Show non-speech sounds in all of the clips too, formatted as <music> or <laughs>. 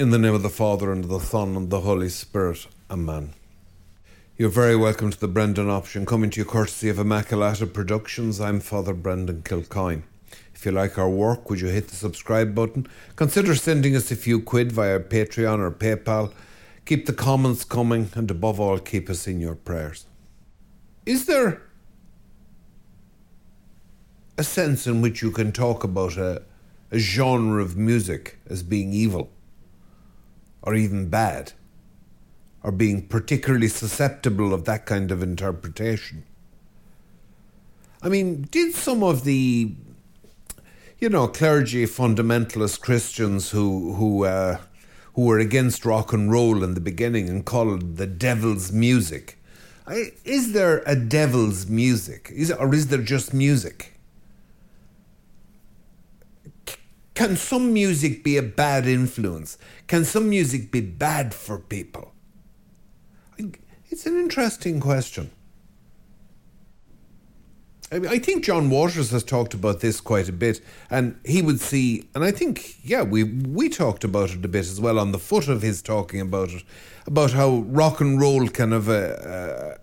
In the name of the Father, and of the Son, and the Holy Spirit. Amen. You're very welcome to the Brendan Option, coming to you courtesy of Immaculata Productions. I'm Father Brendan Kilcoyne. If you like our work, would you hit the subscribe button? Consider sending us a few quid via Patreon or PayPal. Keep the comments coming, and above all, keep us in your prayers. Is there a sense in which you can talk about a, a genre of music as being evil? Or even bad, or being particularly susceptible of that kind of interpretation. I mean, did some of the, you know, clergy fundamentalist Christians who who uh, who were against rock and roll in the beginning and called it the devil's music? I, is there a devil's music, is, or is there just music? Can some music be a bad influence? Can some music be bad for people? It's an interesting question. I, think John Waters has talked about this quite a bit, and he would see, and I think, yeah, we we talked about it a bit as well on the foot of his talking about it, about how rock and roll kind of a,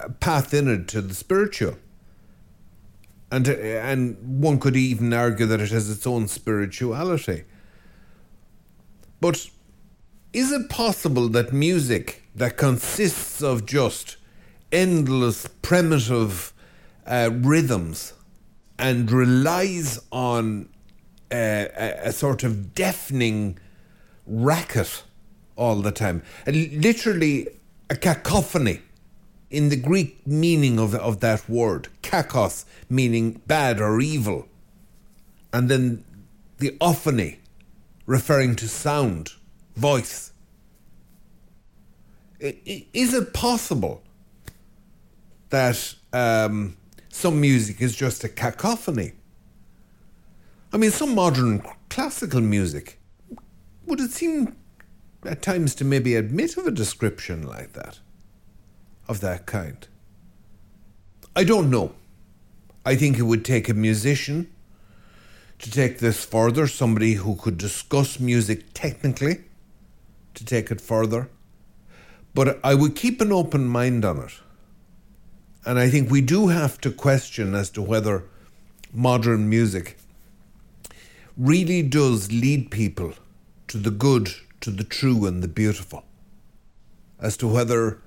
a, a path in it to the spiritual and and one could even argue that it has its own spirituality. But is it possible that music that consists of just endless primitive uh, rhythms and relies on uh, a, a, sort of deafening racket all the time, literally a cacophony in the Greek meaning of, of that word, kakos, meaning bad or evil, and then the ophony, referring to sound, voice. Is it possible that um, some music is just a cacophony? I mean, some modern classical music, would it seem at times to maybe admit of a description like that? Of that kind? I don't know. I think it would take a musician to take this further, somebody who could discuss music technically to take it further. But I would keep an open mind on it. And I think we do have to question as to whether modern music really does lead people to the good, to the true, and the beautiful. As to whether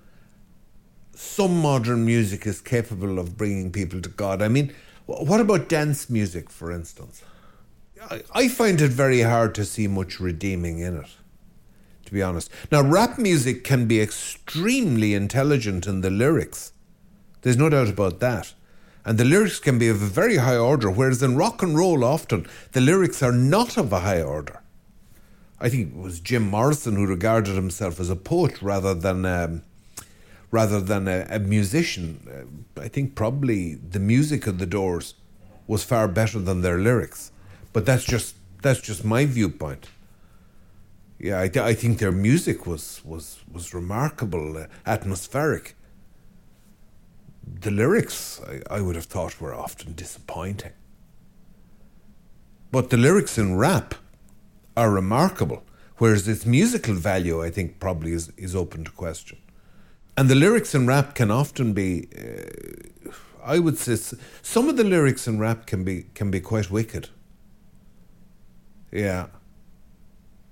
some modern music is capable of bringing people to God. I mean, what about dance music, for instance? I find it very hard to see much redeeming in it, to be honest. Now, rap music can be extremely intelligent in the lyrics. There's no doubt about that. And the lyrics can be of a very high order, whereas in rock and roll, often the lyrics are not of a high order. I think it was Jim Morrison who regarded himself as a poet rather than um, rather than a, a musician. Uh, I think probably the music of the Doors was far better than their lyrics, but that's just that's just my viewpoint. Yeah, I, I think their music was was was remarkable, uh, atmospheric. The lyrics, I, I would have thought, were often disappointing. But the lyrics in rap are remarkable, whereas its musical value, I think, probably is, is open to question. And the lyrics in rap can often be, uh, I would say, some of the lyrics in rap can be can be quite wicked. Yeah.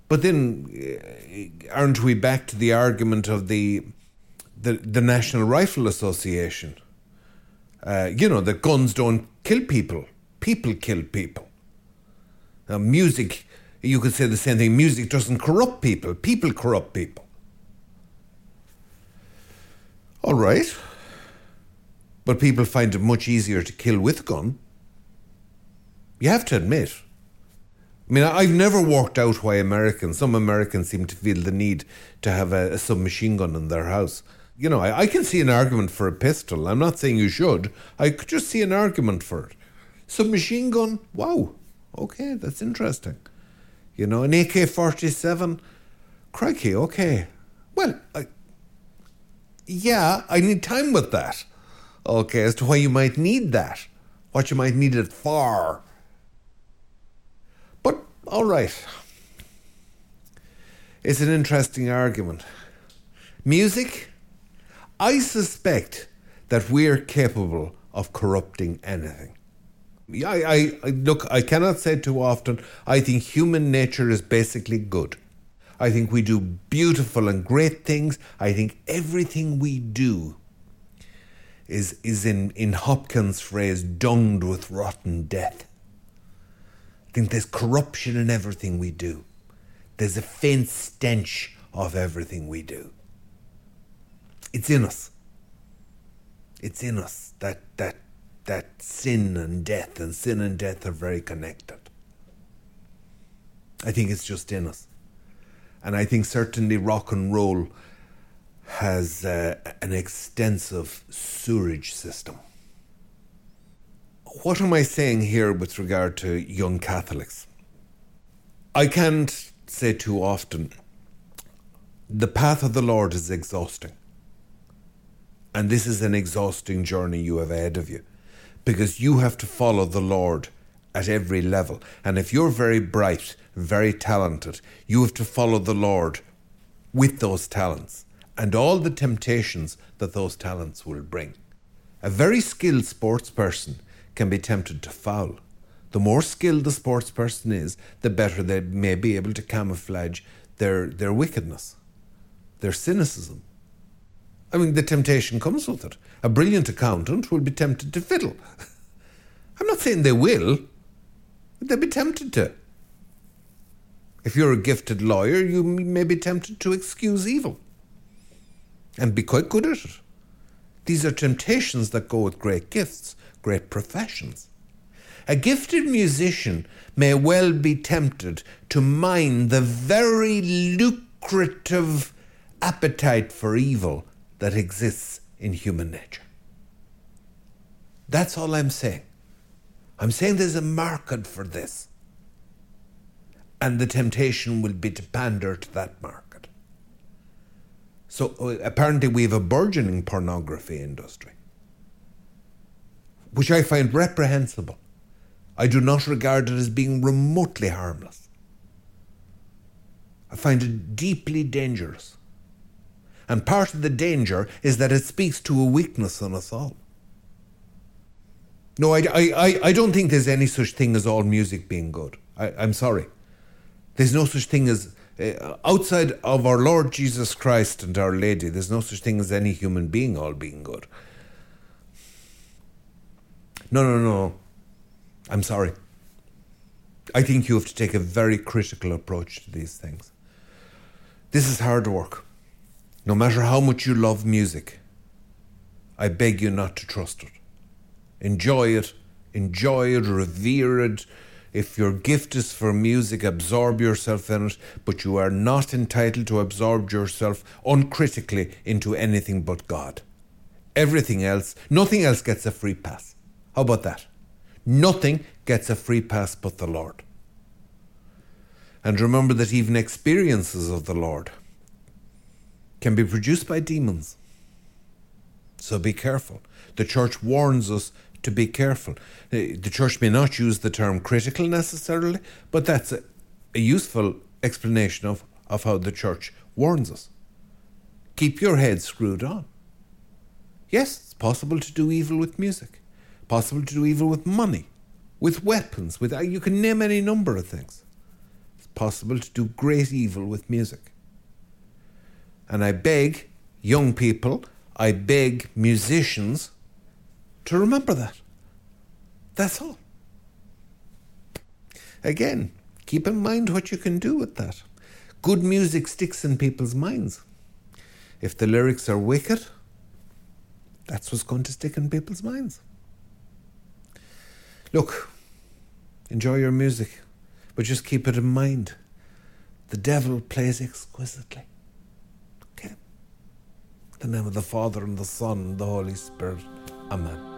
But then, uh, aren't we back to the argument of the the, the National Rifle Association? Uh, you know that guns don't kill people; people kill people. Now, music, you could say the same thing. Music doesn't corrupt people; people corrupt people. All right. But people find it much easier to kill with a gun. You have to admit. I mean, I've never worked out why Americans, some Americans seem to feel the need to have a, a submachine gun in their house. You know, I, I can see an argument for a pistol. I'm not saying you should. I could just see an argument for it. Submachine gun, wow. Okay, that's interesting. You know, an AK 47, crikey, okay. Well, I, yeah, I need time with that. Okay, as to why you might need that, what you might need it for. But, all right. It's an interesting argument. Music, I suspect that we're capable of corrupting anything. I, I, I, look, I cannot say too often, I think human nature is basically good. I think we do beautiful and great things. I think everything we do is, is in, in Hopkins' phrase, dunged with rotten death. I think there's corruption in everything we do. There's a faint stench of everything we do. It's in us. It's in us that that that sin and death and sin and death are very connected. I think it's just in us. And I think certainly rock and roll has uh, an extensive sewerage system. What am I saying here with regard to young Catholics? I can't say too often the path of the Lord is exhausting. And this is an exhausting journey you have ahead of you because you have to follow the Lord at every level. And if you're very bright, very talented, you have to follow the Lord with those talents and all the temptations that those talents will bring. A very skilled sports person can be tempted to foul. The more skilled the sports person is, the better they may be able to camouflage their, their wickedness, their cynicism. I mean, the temptation comes with it. A brilliant accountant will be tempted to fiddle. <laughs> I'm not saying they will, but they'll be tempted to. If you're a gifted lawyer, you may be tempted to excuse evil and be quite good at it. These are temptations that go with great gifts, great professions. A gifted musician may well be tempted to mine the very lucrative appetite for evil that exists in human nature. That's all I'm saying. I'm saying there's a market for this. And the temptation will be to pander to that market. So uh, apparently, we have a burgeoning pornography industry, which I find reprehensible. I do not regard it as being remotely harmless. I find it deeply dangerous. And part of the danger is that it speaks to a weakness in us all. No, I, I, I don't think there's any such thing as all music being good. I, I'm sorry. There's no such thing as, uh, outside of our Lord Jesus Christ and Our Lady, there's no such thing as any human being all being good. No, no, no. I'm sorry. I think you have to take a very critical approach to these things. This is hard work. No matter how much you love music, I beg you not to trust it. Enjoy it, enjoy it, revere it. If your gift is for music, absorb yourself in it, but you are not entitled to absorb yourself uncritically into anything but God. Everything else, nothing else gets a free pass. How about that? Nothing gets a free pass but the Lord. And remember that even experiences of the Lord can be produced by demons. So be careful. The church warns us to be careful. The church may not use the term critical necessarily, but that's a, a useful explanation of, of how the church warns us. Keep your head screwed on. Yes, it's possible to do evil with music, possible to do evil with money, with weapons, with uh, you can name any number of things. It's possible to do great evil with music. And I beg young people, I beg musicians to remember that. That's all. Again, keep in mind what you can do with that. Good music sticks in people's minds. If the lyrics are wicked, that's what's going to stick in people's minds. Look, enjoy your music, but just keep it in mind. The devil plays exquisitely Okay. the name of the Father and the Son and the Holy Spirit. Amen.